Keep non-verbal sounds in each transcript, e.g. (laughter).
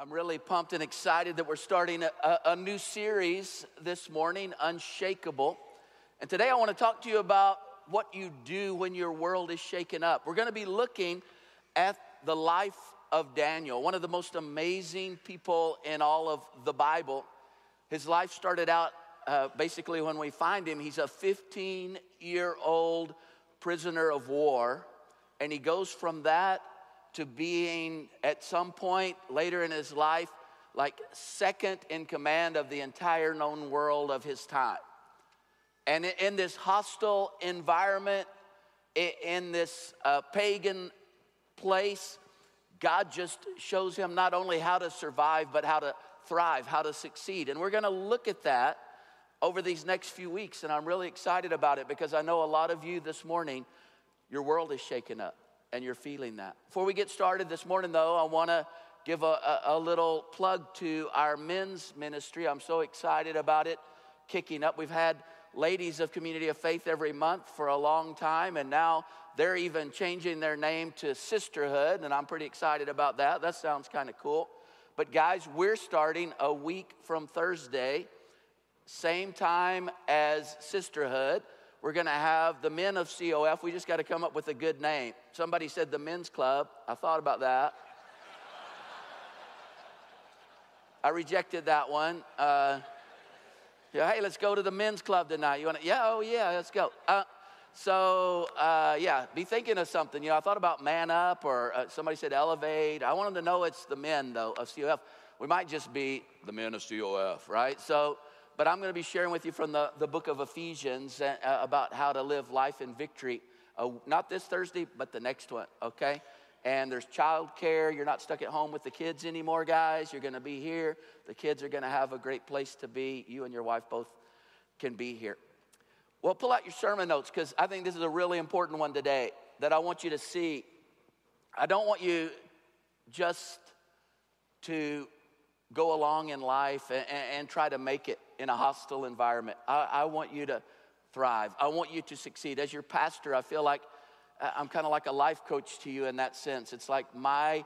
I'm really pumped and excited that we're starting a, a, new series this morning, Unshakable. And today I want to talk to you about what you do when your world is shaken up. We're going to be looking at the life of Daniel, one of the most amazing people in all of the Bible. His life started out uh, basically when we find him, he's a 15 year old prisoner of war, and he goes from that to being at some point later in his life like second in command of the entire known world of his time. And in this hostile environment, in this uh, pagan place, God just shows him not only how to survive, but how to thrive, how to succeed. And we're gonna look at that over these next few weeks. And I'm really excited about it because I know a lot of you this morning, your world is shaken up and you're feeling that. Before we get started this morning, though, I want to give a, a, a, little plug to our men's ministry. I'm so excited about it kicking up. We've had ladies of Community of Faith every month for a long time, and now they're even changing their name to Sisterhood, and I'm pretty excited about that. That sounds kind of cool. But, guys, we're starting a week from Thursday, same time as Sisterhood we're going to have the men of COF. We just got to come up with a good name. Somebody said the men's club. I thought about that. (laughs) I rejected that one. Uh, yeah, hey, let's go to the men's club tonight. You want to? Yeah, oh yeah, let's go. Uh, so uh, yeah, be thinking of something. You know, I thought about man up, or uh, somebody said elevate. I want them to know it's the men though of COF. We might just be the men of COF, right? So but I'm going to be sharing with you from the, the book of Ephesians uh, uh, about how to live life in victory. Uh, not this Thursday, but the next one, okay? And there's child care. You're not stuck at home with the kids anymore, guys. You're going to be here. The kids are going to have a great place to be. You and your wife both can be here. Well, pull out your sermon notes because I think this is a really important one today that I want you to see. I don't want you just to go along in life and, and try to make it in a hostile environment. I, I, want you to thrive. I want you to succeed. As your pastor, I feel like uh, I'm kind of like a life coach to you in that sense. It's like my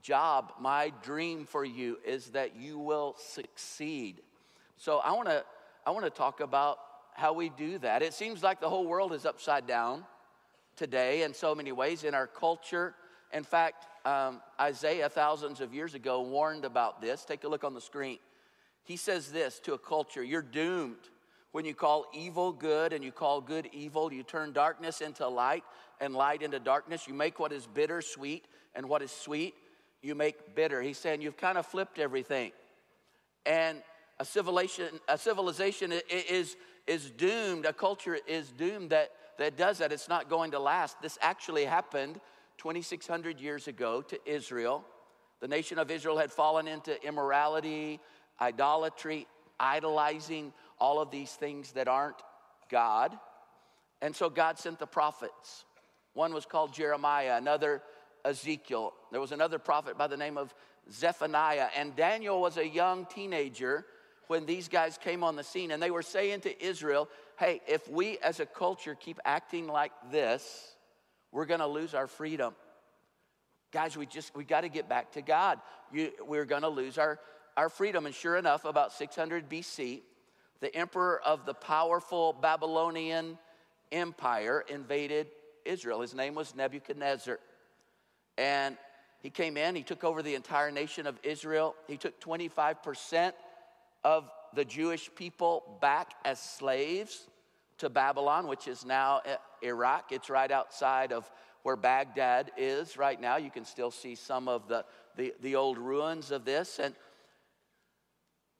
job, my dream for you is that you will succeed. So I want to I want to talk about how we do that. It seems like the whole world is upside down today in so many ways in our culture. In fact, um, Isaiah, thousands of years ago, warned about this. Take a look on the screen. He says this to a culture You're doomed when you call evil good and you call good evil. You turn darkness into light and light into darkness. You make what is bitter sweet and what is sweet you make bitter. He's saying you've kind of flipped everything. And a civilization, a civilization is, is doomed, a culture is doomed that, that does that. It's not going to last. This actually happened 2,600 years ago to Israel. The nation of Israel had fallen into immorality, idolatry, idolizing all of these things that aren't God. And so God sent the prophets. One was called Jeremiah, another Ezekiel. There was another prophet by the name of Zephaniah. And Daniel was a young teenager when these guys came on the scene. And they were saying to Israel, hey, if we as a culture keep acting like this, we're going to lose our freedom. Guys, we just, we got to get back to God. You, we're going to lose our, our freedom. And sure enough, about 600 BC, the emperor of the powerful Babylonian empire invaded Israel. His name was Nebuchadnezzar. And he came in, he took over the entire nation of Israel. He took 25% of the Jewish people back as slaves to Babylon, which is now eh, Iraq. It's right outside of where Baghdad is right now. You can still see some of the, the, the old ruins of this. And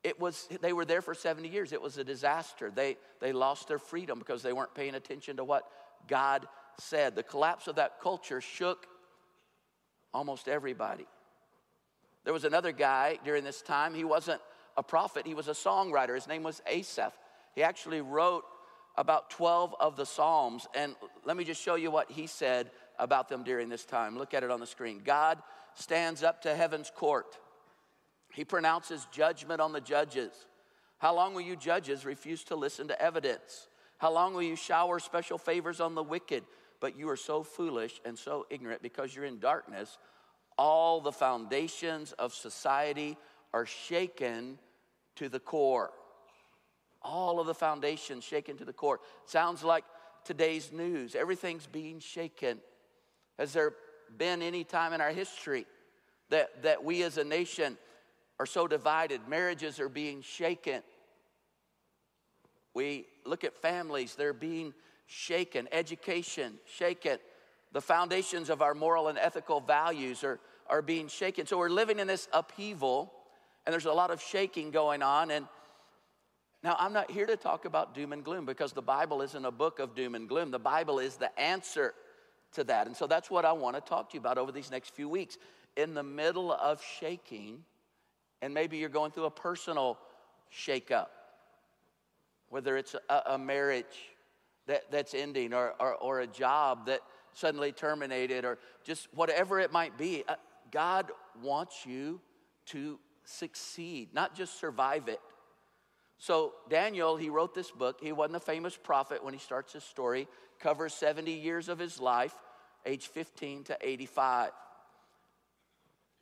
it was, they were there for 70 years. It was a disaster. They, they lost their freedom because they weren't paying attention to what God said. The collapse of that culture shook almost everybody. There was another guy during this time. He wasn't a prophet, he was a songwriter. His name was Asaph. He actually wrote about 12 of the Psalms. And let me just show you what he said about them during this time. Look at it on the screen. God stands up to heaven's court, he pronounces judgment on the judges. How long will you judges refuse to listen to evidence? How long will you shower special favors on the wicked? But you are so foolish and so ignorant because you're in darkness. all the foundations of society are shaken to the core. All of the foundations shaken to the core. Sounds like today's news. Everything's being shaken. Has there been any time in our history that, that we as a nation are so divided? Marriages are being shaken. We look at families, they're being shaken. Education, shaken. The foundations of our moral and ethical values are, are being shaken. So we're living in this upheaval, and there's a lot of shaking going on. And now, I'm not here to talk about doom and gloom because the Bible isn't a book of doom and gloom. The Bible is the answer to that. And so that's what I want to talk to you about over these next few weeks. In the middle of shaking, and maybe you're going through a personal shakeup, whether it's a, a marriage that, that's ending or, or, or, a job that suddenly terminated or just whatever it might be. Uh, God wants you to succeed, not just survive it. So, Daniel, he wrote this book. He wasn't a famous prophet when he starts his story, covers 70 years of his life, age 15 to 85.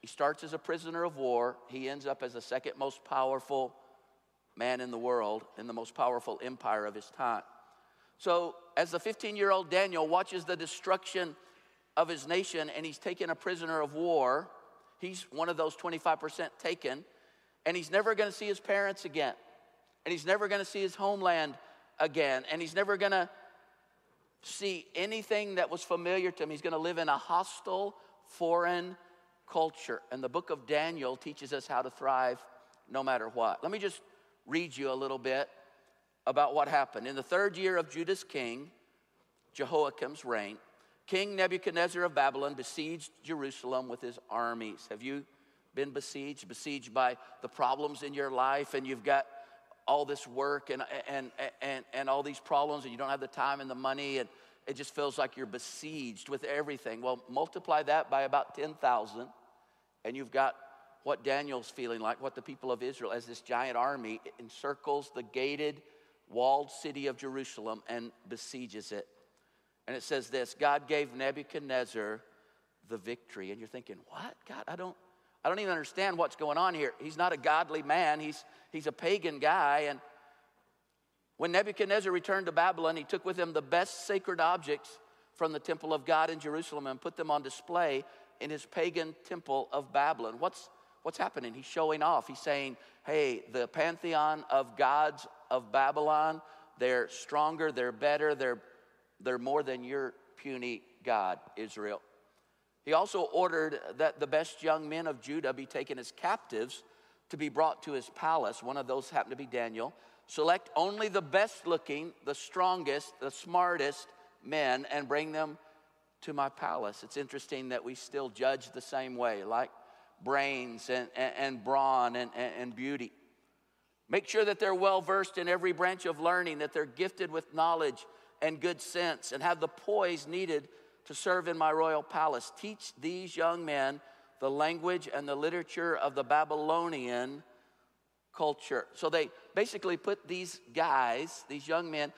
He starts as a prisoner of war. He ends up as the second most powerful man in the world in the most powerful empire of his time. So, as the 15 year old Daniel watches the destruction of his nation and he's taken a prisoner of war, he's one of those 25% taken, and he's never going to see his parents again and he's never going to see his homeland again, and he's never going to see anything that was familiar to him. He's going to live in a hostile, foreign culture. And the book of Daniel teaches us how to thrive no matter what. Let me just read you a little bit about what happened. In the third year of Judah's king, Jehoiakim's reign, King Nebuchadnezzar of Babylon besieged Jerusalem with his armies. Have you been besieged? Besieged by the problems in your life, and you've got all this work and, and, and, and all these problems, and you don't have the time and the money, and it just feels like you're besieged with everything. Well, multiply that by about 10,000, and you've got what Daniel's feeling like, what the people of Israel, as this giant army encircles the gated, walled city of Jerusalem and besieges it. And it says this God gave Nebuchadnezzar the victory. And you're thinking, what? God, I don't, I don't even understand what's going on here. He's not a godly man, he's, he's a pagan guy. And when Nebuchadnezzar returned to Babylon, he took with him the best sacred objects from the temple of God in Jerusalem and put them on display in his pagan temple of Babylon. What's, what's happening? He's showing off. He's saying, hey, the pantheon of gods of Babylon, they're stronger, they're better, they're, they're more than your puny God, Israel. He also ordered that the best young men of Judah be taken as captives to be brought to his palace. One of those happened to be Daniel. Select only the best looking, the strongest, the smartest men and bring them to my palace. It's interesting that we still judge the same way, like brains and, and, and brawn and, and, and beauty. Make sure that they're well versed in every branch of learning, that they're gifted with knowledge and good sense, and have the poise needed to serve in my royal palace. Teach these young men the language and the literature of the Babylonian culture. So they basically put these guys, these young men,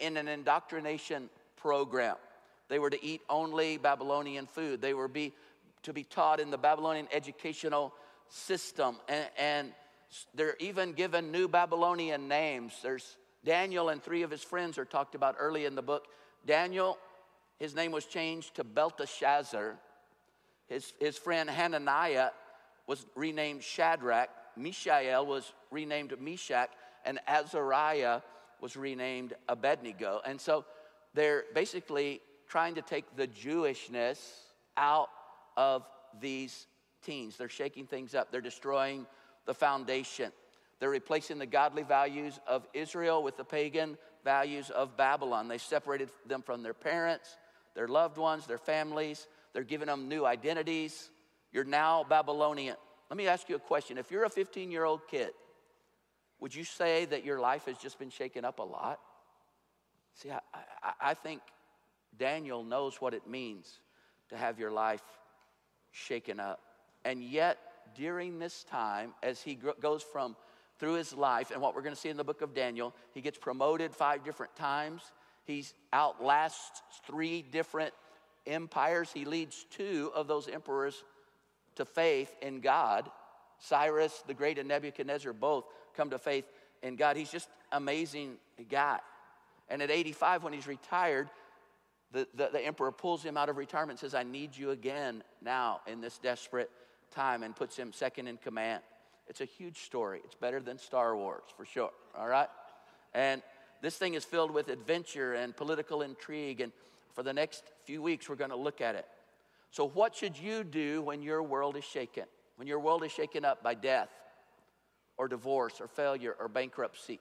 in, an indoctrination program. They were to eat only Babylonian food. They were be, to be taught in the Babylonian educational system. And, and they're even given new Babylonian names. There's Daniel and three of his friends are talked about early in the book. Daniel his name was changed to Belteshazzar. His, his friend Hananiah was renamed Shadrach. Mishael was renamed Meshach. And Azariah was renamed Abednego. And so they're basically trying to take the Jewishness out of these teens. They're shaking things up, they're destroying the foundation. They're replacing the godly values of Israel with the pagan values of Babylon. They separated them from their parents their loved ones, their families. They're giving them new identities. You're now Babylonian. Let me ask you a question. If you're a 15 year old kid, would you say that your life has just been shaken up a lot? See, I, I, I think Daniel knows what it means to have your life shaken up. And yet, during this time, as he goes from through his life, and what we're going to see in the book of Daniel, he gets promoted five different times. He outlasts three different empires. He leads two of those emperors to faith in God. Cyrus the Great and Nebuchadnezzar both come to faith in God. He's just amazing guy. And at 85, when he's retired, the, the, the, emperor pulls him out of retirement and says, I need you again now in this desperate time, and puts him second in command. It's a huge story. It's better than Star Wars, for sure, all right? And this thing is filled with adventure and political intrigue, and for the next few weeks, we're going to look at it. So, what should you do when your world is shaken? When your world is shaken up by death, or divorce, or failure, or bankruptcy,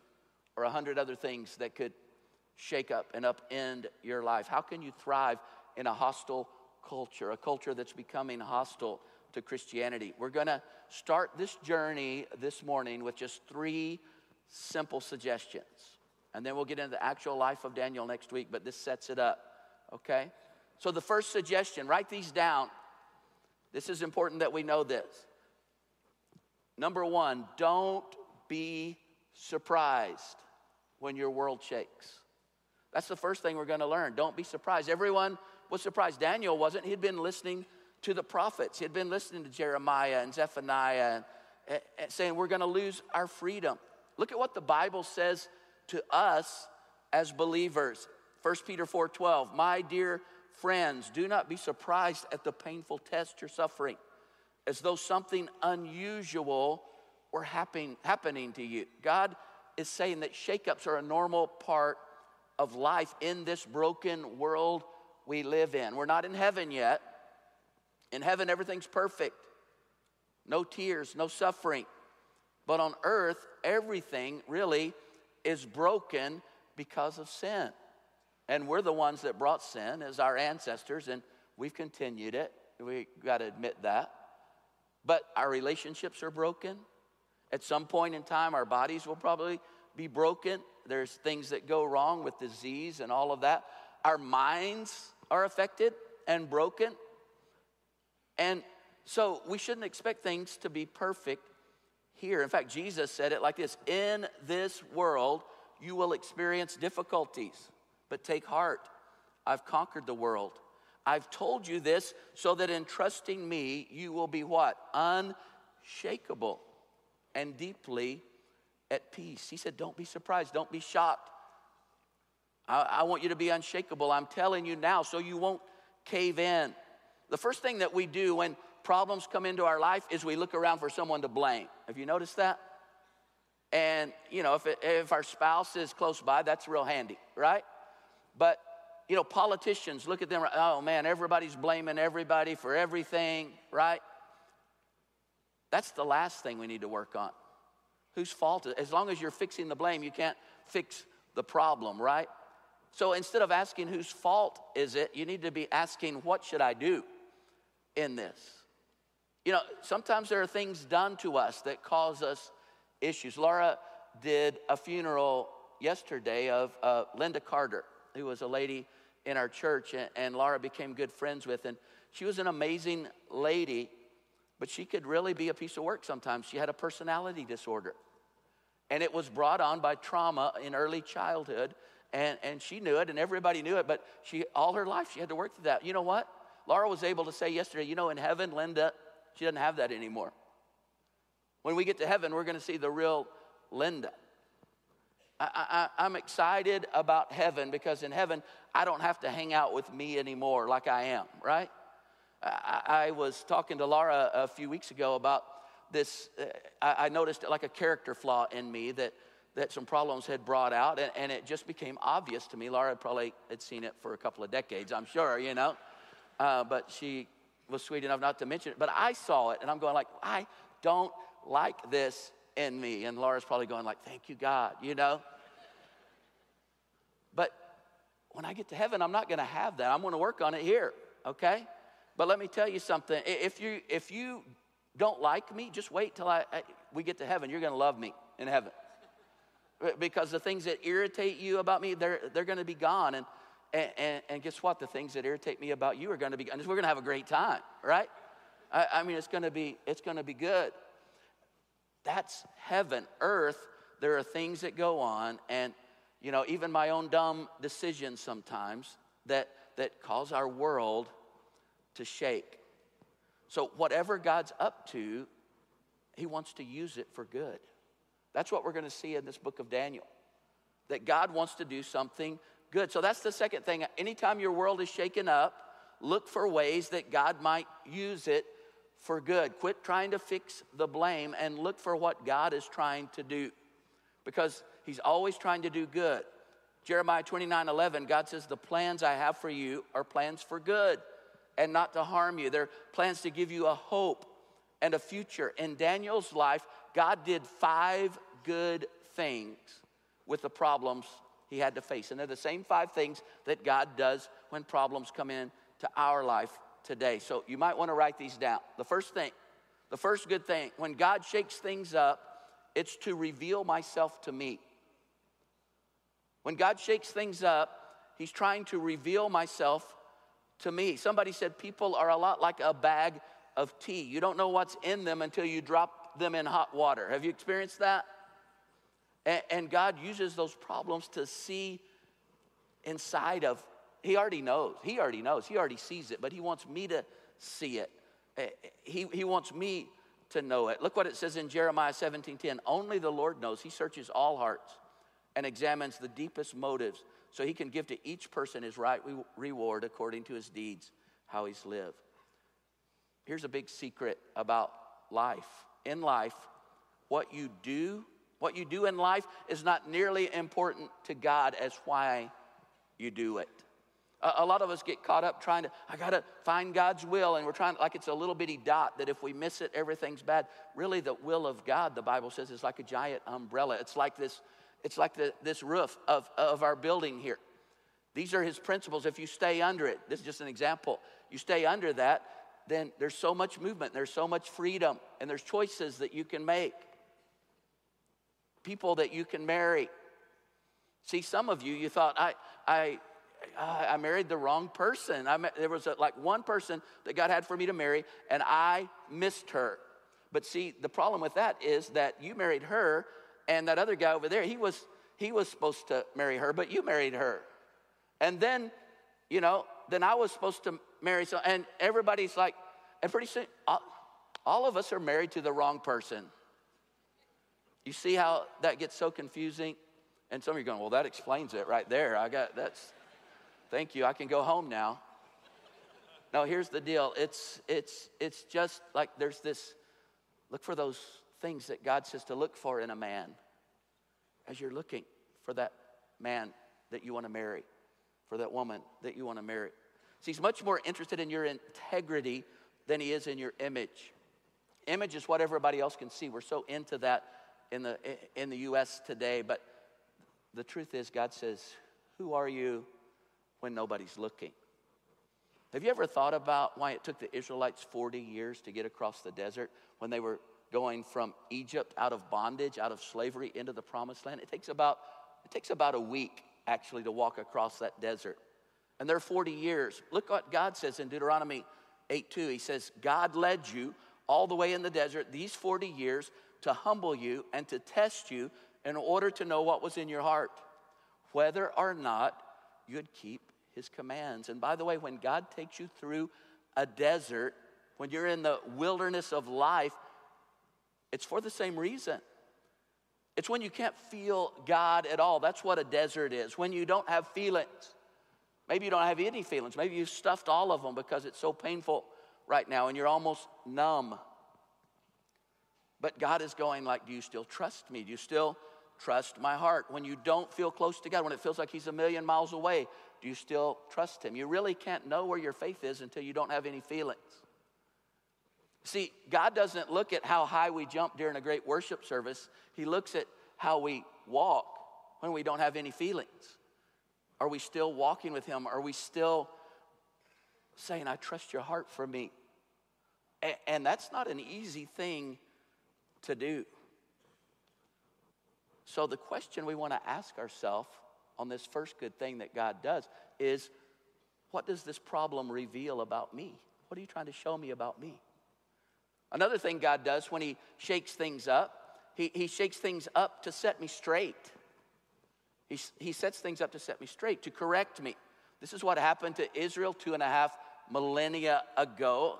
or a hundred other things that could shake up and upend your life? How can you thrive in a hostile culture, a culture that's becoming hostile to Christianity? We're going to start this journey this morning with just three simple suggestions. And then we'll get into the actual life of Daniel next week, but this sets it up, okay? So, the first suggestion, write these down. This is important that we know this. Number one, don't be surprised when your world shakes. That's the first thing we're going to learn. Don't be surprised. Everyone was surprised. Daniel wasn't. He'd been listening to the prophets, he'd been listening to Jeremiah and Zephaniah and, and, and saying, We're going to lose our freedom. Look at what the Bible says to us as believers. 1 Peter 4:12, my dear friends, do not be surprised at the painful test you're suffering, as though something unusual were happen, happening to you. God is saying that shakeups are a normal part of life in this broken world we live in. We're not in heaven yet. In heaven, everything's perfect no tears, no suffering. But on earth, everything really is broken because of sin. And we're the ones that brought sin as our ancestors, and we've continued it. We got to admit that. But our relationships are broken. At some point in time, our bodies will probably be broken. There's things that go wrong with disease and all of that. Our minds are affected and broken. And so we shouldn't expect things to be perfect here. In fact, Jesus said it like this In this world, you will experience difficulties, but take heart. I've conquered the world. I've told you this so that in trusting me, you will be what? Unshakable and deeply at peace. He said, Don't be surprised, don't be shocked. I, I, want you to be unshakable. I'm telling you now so you won't cave in. The first thing that we do when problems come into our life is we look around for someone to blame. Have you noticed that? And, you know, if, it, if our spouse is close by, that's real handy, right? But, you know, politicians, look at them, oh man, everybody's blaming everybody for everything, right? That's the last thing we need to work on. Whose fault is? As long as you're fixing the blame, you can't fix the problem, right? So instead of asking whose fault is it, you need to be asking, what should I do in this? You know, sometimes there are things done to us that cause us issues. Laura did a funeral yesterday of uh, Linda Carter, who was a lady in our church, and, and Laura became good friends with. And she was an amazing lady, but she could really be a piece of work sometimes. She had a personality disorder, and it was brought on by trauma in early childhood. And, and she knew it, and everybody knew it, but she all her life she had to work through that. You know what? Laura was able to say yesterday, you know, in heaven, Linda, she doesn't have that anymore. When we get to heaven, we're going to see the real Linda. I, am excited about heaven because in heaven, I don't have to hang out with me anymore like I am, right? I, I was talking to Laura a few weeks ago about this. Uh, I, I, noticed like a character flaw in me that, that some problems had brought out, and, and it just became obvious to me. Laura probably had seen it for a couple of decades, I'm sure, you know. Uh, but she was sweet enough not to mention it. But I saw it, and I'm going like, I don't like this in me. And Laura's probably going like, thank you, God, you know? But when I get to heaven, I'm not going to have that. I'm going to work on it here, okay? But let me tell you something. If you, if you don't like me, just wait till I, I we get to heaven. You're going to love me in heaven. Because the things that irritate you about me, they're, they're going to be gone. And, and, and, and, guess what? The things that irritate me about you are going to be, we're going to have a great time, right? I, I mean, it's going to be, it's going to be good. That's heaven. Earth, there are things that go on, and you know, even my own dumb decisions sometimes that that cause our world to shake. So, whatever God's up to, He wants to use it for good. That's what we're going to see in this book of Daniel. That God wants to do something good. So, that's the second thing. Anytime your world is shaken up, look for ways that God might use it for good. Quit trying to fix the blame and look for what God is trying to do because He's always trying to do good. Jeremiah 29 11, God says, The plans I have for you are plans for good and not to harm you. They're plans to give you a hope and a future. In Daniel's life, God did five good things with the problems he had to face. And they're the same five things that God does when problems come in to our life today. So you might want to write these down. The first thing, the first good thing, when God shakes things up, it's to reveal myself to me. When God shakes things up, He's trying to reveal myself to me. Somebody said people are a lot like a bag of tea. You don't know what's in them until you drop them in hot water. Have you experienced that? And, God uses those problems to see inside of he already knows. He already knows. He already sees it, but he wants me to see it. He, he wants me to know it. Look what it says in Jeremiah 17 10. Only the Lord knows. He searches all hearts and examines the deepest motives so he can give to each person his right reward according to his deeds, how he's lived. Here's a big secret about life. In life, what you do, what you do in life is not nearly important to God as why you do it. A, lot of us get caught up trying to, I gotta find God's will, and we're trying, like it's a little bitty dot that if we miss it, everything's bad. Really, the will of God, the Bible says, is like a giant umbrella. It's like this, it's like the, this roof of, of our building here. These are his principles. If you stay under it, this is just an example. You stay under that, then there's so much movement, there's so much freedom, and there's choices that you can make. People that you can marry. See, some of you, you thought, I, I, I married the wrong person. I met, there was a, like one person that God had for me to marry, and I missed her. But see, the problem with that is that you married her, and that other guy over there, he was he was supposed to marry her, but you married her. And then, you know, then I was supposed to marry so, and everybody's like, and pretty soon, all, all of us are married to the wrong person. You see how that gets so confusing? And some of you are going, well, that explains it right there. I got that's Thank you. I can go home now. No, here's the deal. It's it's it's just like there's this look for those things that God says to look for in a man as you're looking for that man that you want to marry, for that woman that you want to marry. See, he's much more interested in your integrity than he is in your image. Image is what everybody else can see. We're so into that in the in the US today, but the truth is God says, "Who are you?" when nobody's looking. Have you ever thought about why it took the Israelites 40 years to get across the desert when they were going from Egypt out of bondage, out of slavery into the promised land? It takes about, it takes about a week actually to walk across that desert. And they're 40 years. Look what God says in Deuteronomy 8 2. He says, God led you all the way in the desert these 40 years to humble you and to test you in order to know what was in your heart, whether or not you'd keep his commands. And by the way, when God takes you through a desert, when you're in the wilderness of life, it's for the same reason. It's when you can't feel God at all. That's what a desert is. When you don't have feelings. Maybe you don't have any feelings. Maybe you've stuffed all of them because it's so painful right now and you're almost numb. But God is going like, do you still trust me? Do you still trust my heart? When you don't feel close to God, when it feels like he's a million miles away, do you still trust Him? You really can't know where your faith is until you don't have any feelings. See, God doesn't look at how high we jump during a great worship service, He looks at how we walk when we don't have any feelings. Are we still walking with Him? Are we still saying, I trust your heart for me? And that's not an easy thing to do. So, the question we want to ask ourselves on this first good thing that God does is what does this problem reveal about me? What are you trying to show me about me? Another thing God does when He shakes things up, He, he shakes things up to set me straight. He, he sets things up to set me straight, to correct me. This is what happened to Israel two and a half millennia ago.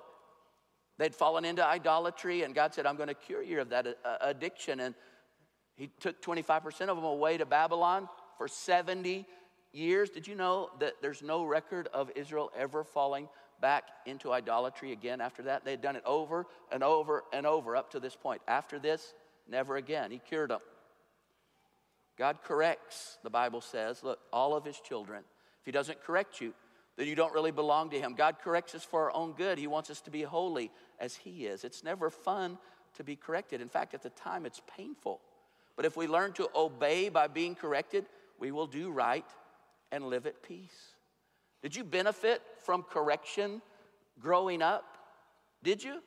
They'd fallen into idolatry, and God said, I'm going to cure you of that uh, addiction. And He took 25% of them away to Babylon for 70 years. Did you know that there's no record of Israel ever falling back into idolatry again after that? They had done it over and over and over up to this point. After this, never again. He cured them. God corrects, the Bible says, look, all of his children. If he doesn't correct you, then you don't really belong to him. God corrects us for our own good. He wants us to be holy as he is. It's never fun to be corrected. In fact, at the time, it's painful. But if we learn to obey by being corrected, we will do right and live at peace. Did you benefit from correction growing up? Did you?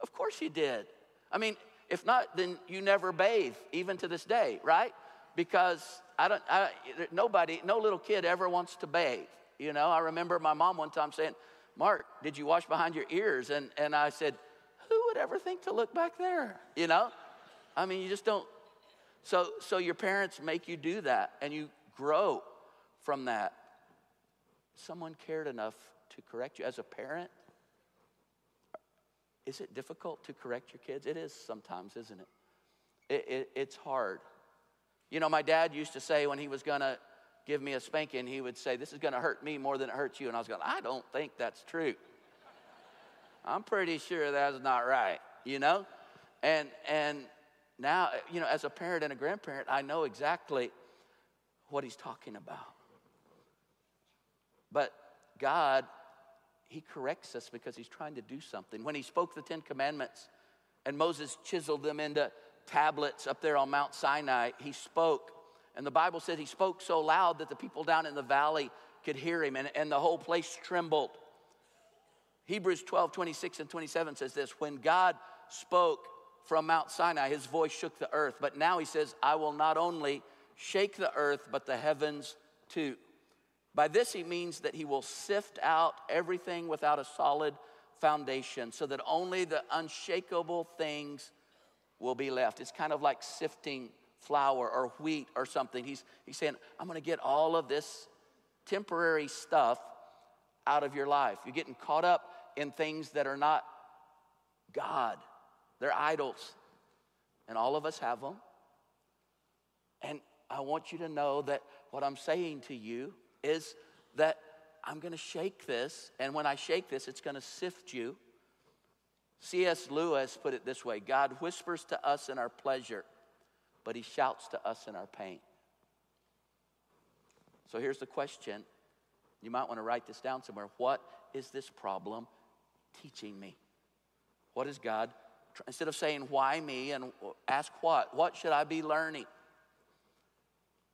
Of course you did. I mean, if not, then you never bathe, even to this day, right? Because I don't, I, nobody, no little kid ever wants to bathe. You know, I remember my mom one time saying, Mark, did you wash behind your ears? And, and I said, who would ever think to look back there? You know? I mean, you just don't. So, so your parents make you do that, and you grow from that. Someone cared enough to correct you. As a parent, is it difficult to correct your kids? It is sometimes, isn't it? it, it it's hard. You know, my dad used to say when he was going to give me a spanking, he would say, This is going to hurt me more than it hurts you. And I was going, I don't think that's true. I'm pretty sure that's not right, you know? And, and now, you know, as a parent and a grandparent, I know exactly what he's talking about. But God, he corrects us because he's trying to do something. When he spoke the Ten Commandments and Moses chiseled them into tablets up there on Mount Sinai, he spoke. And the Bible says he spoke so loud that the people down in the valley could hear him, and, and the whole place trembled. Hebrews 12, 26 and 27 says this When God spoke from Mount Sinai, his voice shook the earth. But now he says, I will not only shake the earth, but the heavens too. By this, he means that he will sift out everything without a solid foundation so that only the unshakable things will be left. It's kind of like sifting flour or wheat or something. He's, he's saying, I'm going to get all of this temporary stuff out of your life. You're getting caught up in things that are not God, they're idols. And all of us have them. And I want you to know that what I'm saying to you is that I'm going to shake this, and when I shake this, it's going to sift you C.S. Lewis put it this way God whispers to us in our pleasure, but he shouts to us in our pain. So here's the question. You might want to write this down somewhere. What is this problem teaching me? What is God, instead of saying, why me, and ask what? What should I be learning?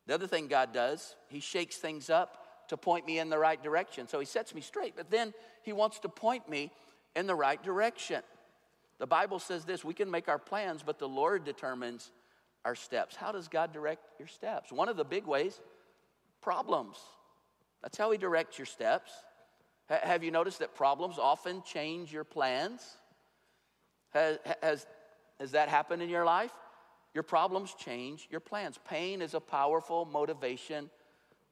The other thing God does, He shakes things up to point me in the right direction. So He sets me straight, but then He wants to point me in the right direction. The Bible says this we can make our plans, but the Lord determines our steps. How does God direct your steps? One of the big ways, problems. That's how He directs your steps. H- have you noticed that problems often change your plans? Has, has, has that happened in your life? Your problems change your plans. Pain is a powerful motivation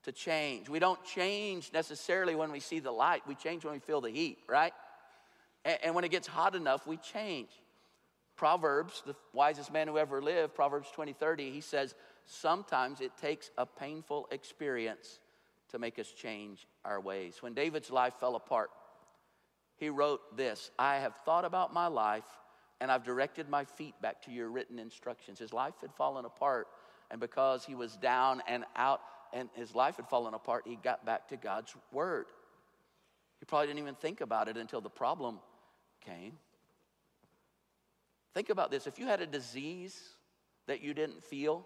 to change. We don't change necessarily when we see the light, we change when we feel the heat, right? And, and when it gets hot enough, we change. Proverbs, the wisest man who ever lived, Proverbs 20, 30, he says, sometimes it takes a painful experience to make us change our ways. When David's life fell apart, he wrote this I have thought about my life and I've directed my feet back to your written instructions. His life had fallen apart, and because he was down and out and his life had fallen apart, he got back to God's word. He probably didn't even think about it until the problem came. Think about this if you had a disease that you didn't feel,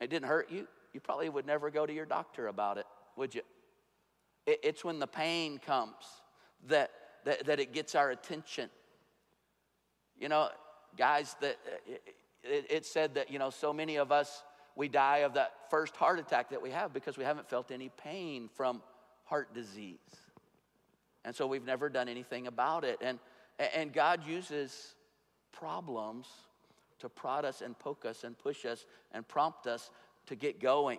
it didn't hurt you, you probably would never go to your doctor about it, would you? it's when the pain comes that, that, that it gets our attention. You know, guys, that uh, it, it said that, you know, so many of us, we die of that first heart attack that we have because we haven't felt any pain from heart disease. And so we've never done anything about it. And, and God uses problems to prod us and poke us and push us and prompt us to get going.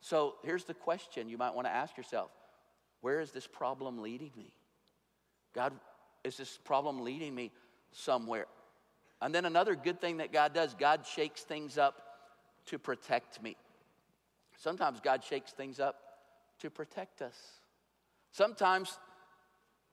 So here's the question you might want to ask yourself Where is this problem leading me? God, is this problem leading me somewhere? And then another good thing that God does, God shakes things up to protect me. Sometimes God shakes things up to protect us. Sometimes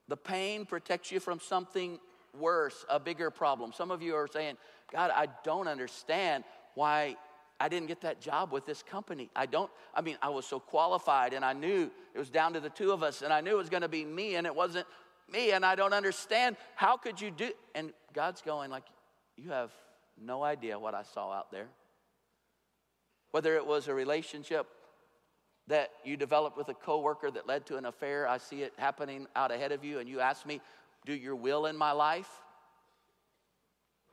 the pain protects you from something worse, a bigger problem. Some of you are saying, God, I don't understand why I didn't get that job with this company. I don't, I mean, I was so qualified and I knew it was down to the two of us and I knew it was going to be me and it wasn't me and I don't understand. How could you do? And God's going, like, you have no idea what I saw out there. Whether it was a relationship that you developed with a coworker that led to an affair, I see it happening out ahead of you, and you ask me, Do your will in my life?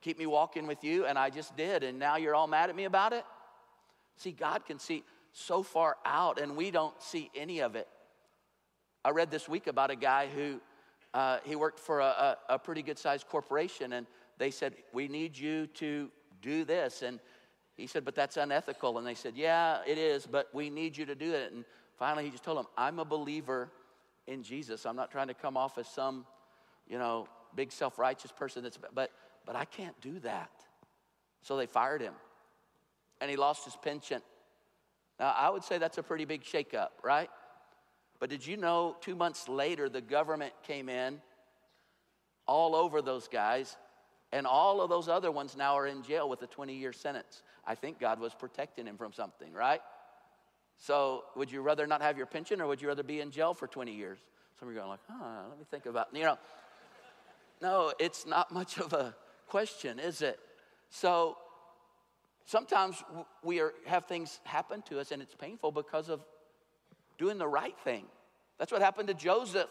Keep me walking with you, and I just did, and now you're all mad at me about it? See, God can see so far out, and we don't see any of it. I read this week about a guy who uh, he worked for a, a, a pretty good sized corporation, and they said, We need you to do this. And he said, But that's unethical. And they said, Yeah, it is, but we need you to do it. And finally, he just told them, I'm a believer in Jesus. I'm not trying to come off as some, you know, big self righteous person that's, but, but I can't do that. So they fired him and he lost his pension. Now, I would say that's a pretty big shakeup, right? But did you know two months later the government came in all over those guys, and all of those other ones now are in jail with a 20 year sentence? I think God was protecting him from something, right? So, would you rather not have your pension or would you rather be in jail for 20 years? Some of you are going like, huh, let me think about, you know. No, it's not much of a question, is it? So, sometimes we are, have things happen to us and it's painful because of doing the right thing. That's what happened to Joseph.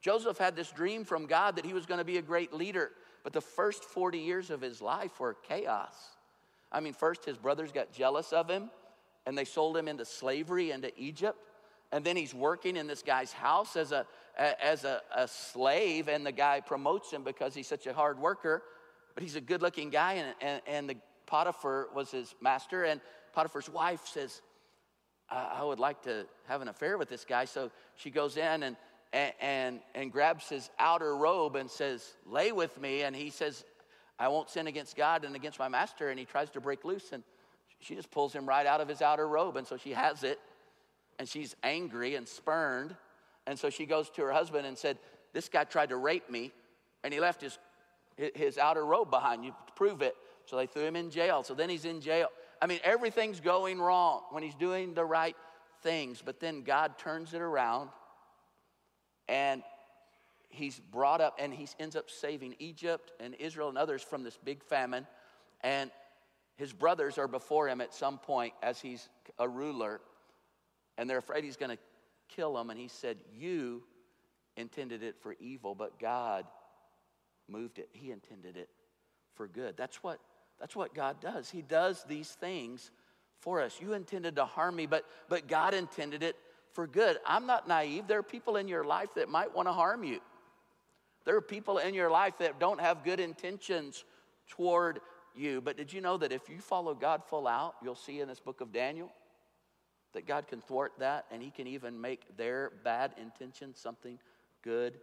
Joseph had this dream from God that he was going to be a great leader, but the first 40 years of his life were chaos. I mean, first his brothers got jealous of him and they sold him into slavery into Egypt. And then he's working in this guy's house as a, as a, a slave, and the guy promotes him because he's such a hard worker. But he's a good looking guy, and, and, and the Potiphar was his master. And Potiphar's wife says, I, I would like to have an affair with this guy. So she goes in and, and, and grabs his outer robe and says, Lay with me. And he says, I won't sin against God and against my master. And he tries to break loose, and she just pulls him right out of his outer robe. And so she has it, and she's angry and spurned. And so she goes to her husband and said, This guy tried to rape me, and he left his, his outer robe behind you prove it. So they threw him in jail. So then he's in jail. I mean, everything's going wrong when he's doing the right things. But then God turns it around, and he's brought up and he ends up saving Egypt and Israel and others from this big famine. And his brothers are before him at some point as he's a ruler, and they're afraid he's going to kill him. And he said, You intended it for evil, but God moved it. He intended it for good. That's what, that's what God does. He does these things for us. You intended to harm me, but, but God intended it for good. I'm not naive. There are people in your life that might want to harm you. There are people in your life that don't have good intentions toward you. But did you know that if you follow God full out, you'll see in this book of Daniel that God can thwart that and He can even make their bad intentions something good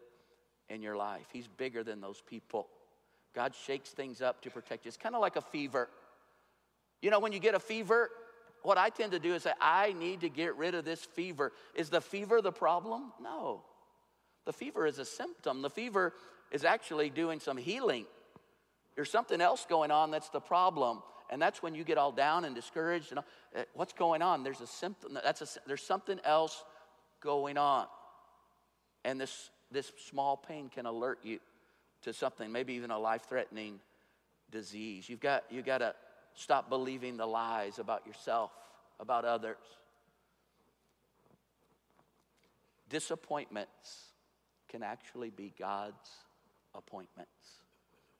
in your life. He's bigger than those people. God shakes things up to protect you. It's kind of like a fever. You know, when you get a fever, what I tend to do is say, I need to get rid of this fever. Is the fever the problem? No. The fever is a symptom. The fever is actually doing some healing. There's something else going on that's the problem. And that's when you get all down and discouraged. And uh, what's going on? There's a symptom. That's a, there's something else going on. And this, this small pain can alert you to something, maybe even a life threatening disease. You've got, you've got to stop believing the lies about yourself, about others. Disappointments can actually be God's appointments.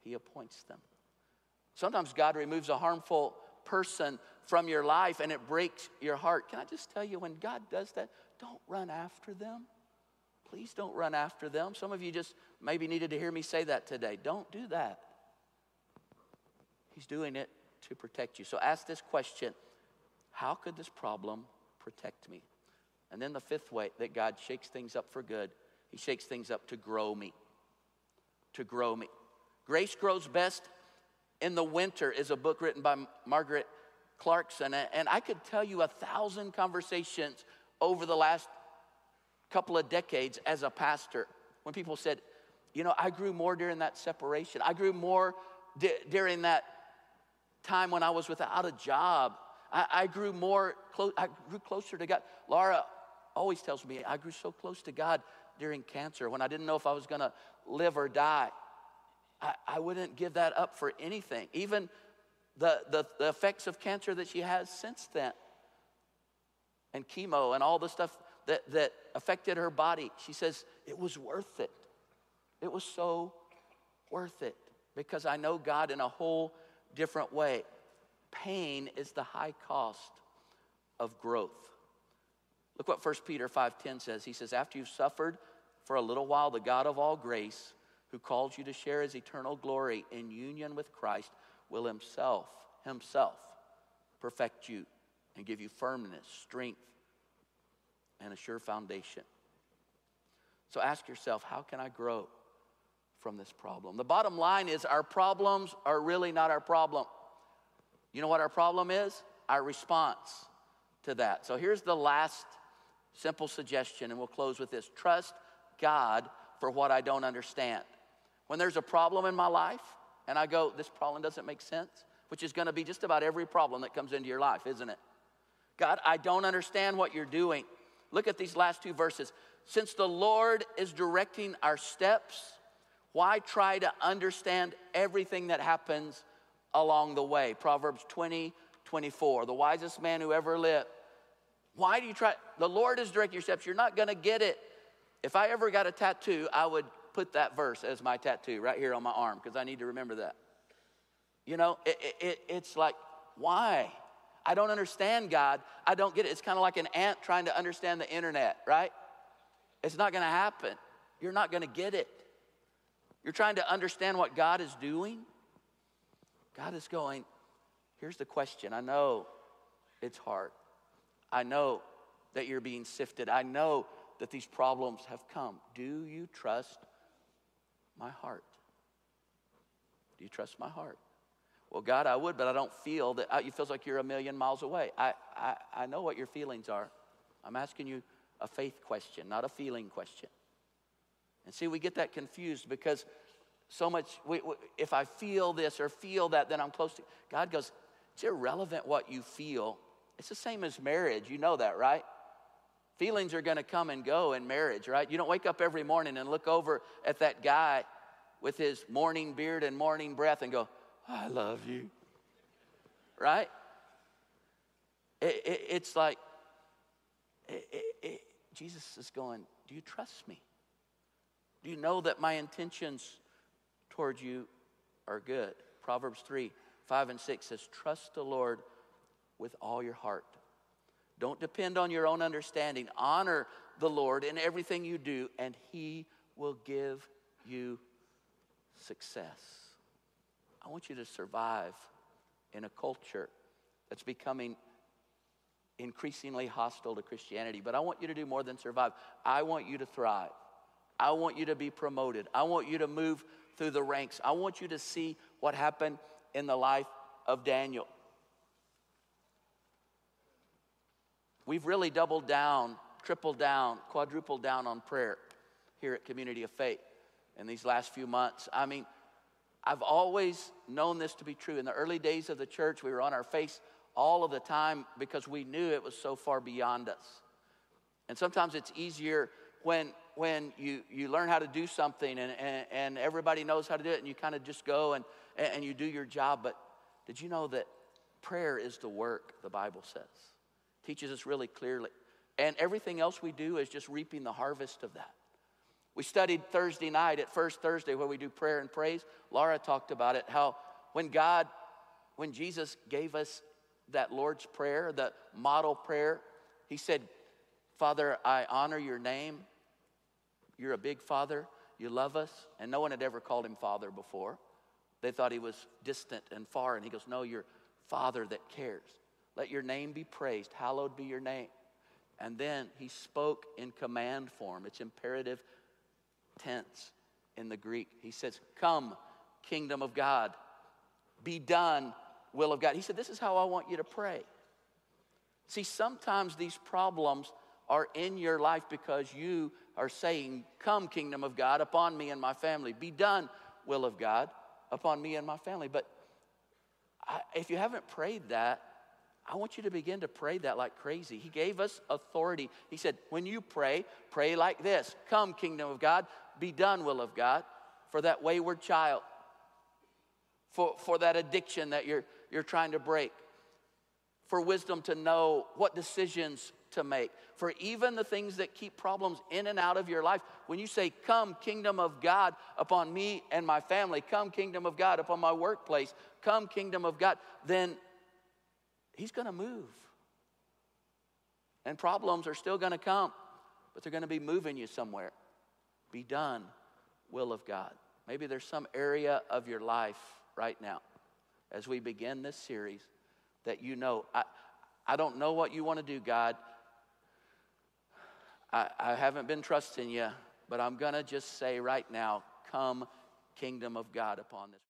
He appoints them. Sometimes God removes a harmful person from your life and it breaks your heart. Can I just tell you, when God does that, don't run after them. Please don't run after them. Some of you just maybe needed to hear me say that today. Don't do that. He's doing it to protect you. So ask this question How could this problem protect me? And then the fifth way that God shakes things up for good he shakes things up to grow me. to grow me. Grace Grows Best in the Winter is a book written by Margaret Clarkson. And I could tell you a thousand conversations over the last couple of decades as a pastor when people said, you know, I grew more during that separation. I grew more d- during that time when I was without a job. I, I grew more, clo- I grew closer to God. Laura always tells me I grew so close to God during cancer when I didn't know if I was going to live or die. I, I wouldn't give that up for anything, even the, the, the effects of cancer that she has since then, and chemo and all the stuff that, that affected her body. She says, It was worth it. It was so worth it because I know God in a whole different way. Pain is the high cost of growth. Look what 1 Peter 5:10 says. He says, "After you've suffered for a little while, the God of all grace, who calls you to share his eternal glory in union with Christ, will himself himself perfect you and give you firmness, strength, and a sure foundation." So ask yourself, how can I grow from this problem? The bottom line is our problems are really not our problem. You know what our problem is? Our response to that. So here's the last simple suggestion, and we'll close with this trust God for what I don't understand. When there's a problem in my life, and I go, this problem doesn't make sense, which is going to be just about every problem that comes into your life, isn't it? God, I don't understand what you're doing. Look at these last two verses. Since the Lord is directing our steps, why try to understand everything that happens along the way. Proverbs 20, 24. The wisest man who ever lived. Why do you try? The Lord is directing your steps. You're not going to get it. If I ever got a tattoo, I put that verse as my tattoo right here on my arm because I need to remember that. You know, it, it, it's like, why? I don't understand God. I don't get it. It's kind of like an ant trying to understand the internet, right? It's not going to happen. You're not going to get it. You're trying to understand what God is doing. God is going, here's the question. I know it's hard. I know that you're being sifted. I know that these problems have come. Do you trust my heart? Do you trust my heart? Well, God, I would, but I don't feel that. It feels like you're a million miles away. I, I, I know what your feelings are. I'm asking you a faith question, not a feeling question. And see, we get that confused because so much, we, we, if I feel this or feel that, then I'm close to God goes, it's irrelevant what you feel. It's the same as marriage. You know that, right? Feelings are going to come and go in marriage, right? You don't wake up every morning and look over at that guy with his morning beard and morning breath and go, I love you. Right? It, it, it's like, it, Jesus is going, Do you trust me? Do you know that my intentions towards you are good. Proverbs 3 5 and 6 says, Trust the Lord with all your heart. Don't depend on your own understanding. Honor the Lord in everything you do, and He will give you success. I want you to survive in a culture that's becoming increasingly hostile to Christianity. But I want you to do more than survive. I want you to thrive. I want you to be promoted. I want you to move through the ranks. I want you to see what happened in the life of Daniel. We've really doubled down, tripled down, quadrupled down on prayer here at Community of Faith in these last few months. I mean, I've always known this to be true. In the early days of the church, we were on our face all of the time because we knew it was so far beyond us. And sometimes it's easier when when you, you learn how to do something and, and, and everybody knows how to do it and you kind of just go and, and you do your job. But did you know that prayer is the work, the Bible says? Teaches us really clearly. And everything else we do is just reaping the harvest of that. We studied Thursday night at First Thursday where we do prayer and praise. Laura talked about it, how when God, when Jesus gave us that Lord's Prayer, the model prayer, he said, Father, I honor your name. You're a big father. You love us. And no one had ever called him father before. They thought he was distant and far. And he goes, No, you're father that cares. Let your name be praised. Hallowed be your name. And then he spoke in command form. It's imperative tense. in the Greek. He says, Come, kingdom of God, be done, will of God. He said, This is how I want you to pray. See, sometimes these problems are in your life because you are saying, Come, kingdom of God, upon me and my family. Be done, will of God, upon me and my family. But if you haven't prayed that, I want you to begin to pray that like crazy. He gave us authority. He said, When you pray, pray like this Come, kingdom of God, be done, will of God, for that wayward child, for, for that addiction that you're, you're trying to break, for wisdom to know what decisions to make, for even the things that keep problems in and out of your life. When you say, Come, kingdom of God, upon me and my family, come, kingdom of God, upon my workplace, come, kingdom of God, then He's going to move. And problems are still going to come, but they're going to be moving you somewhere. Be done, will of God. Maybe there's some area of your life right now as we begin this series that you know, I, I don't know what you want to do, God. I, I haven't been trusting you, but I'm going to just say right now, come, kingdom of God, upon this.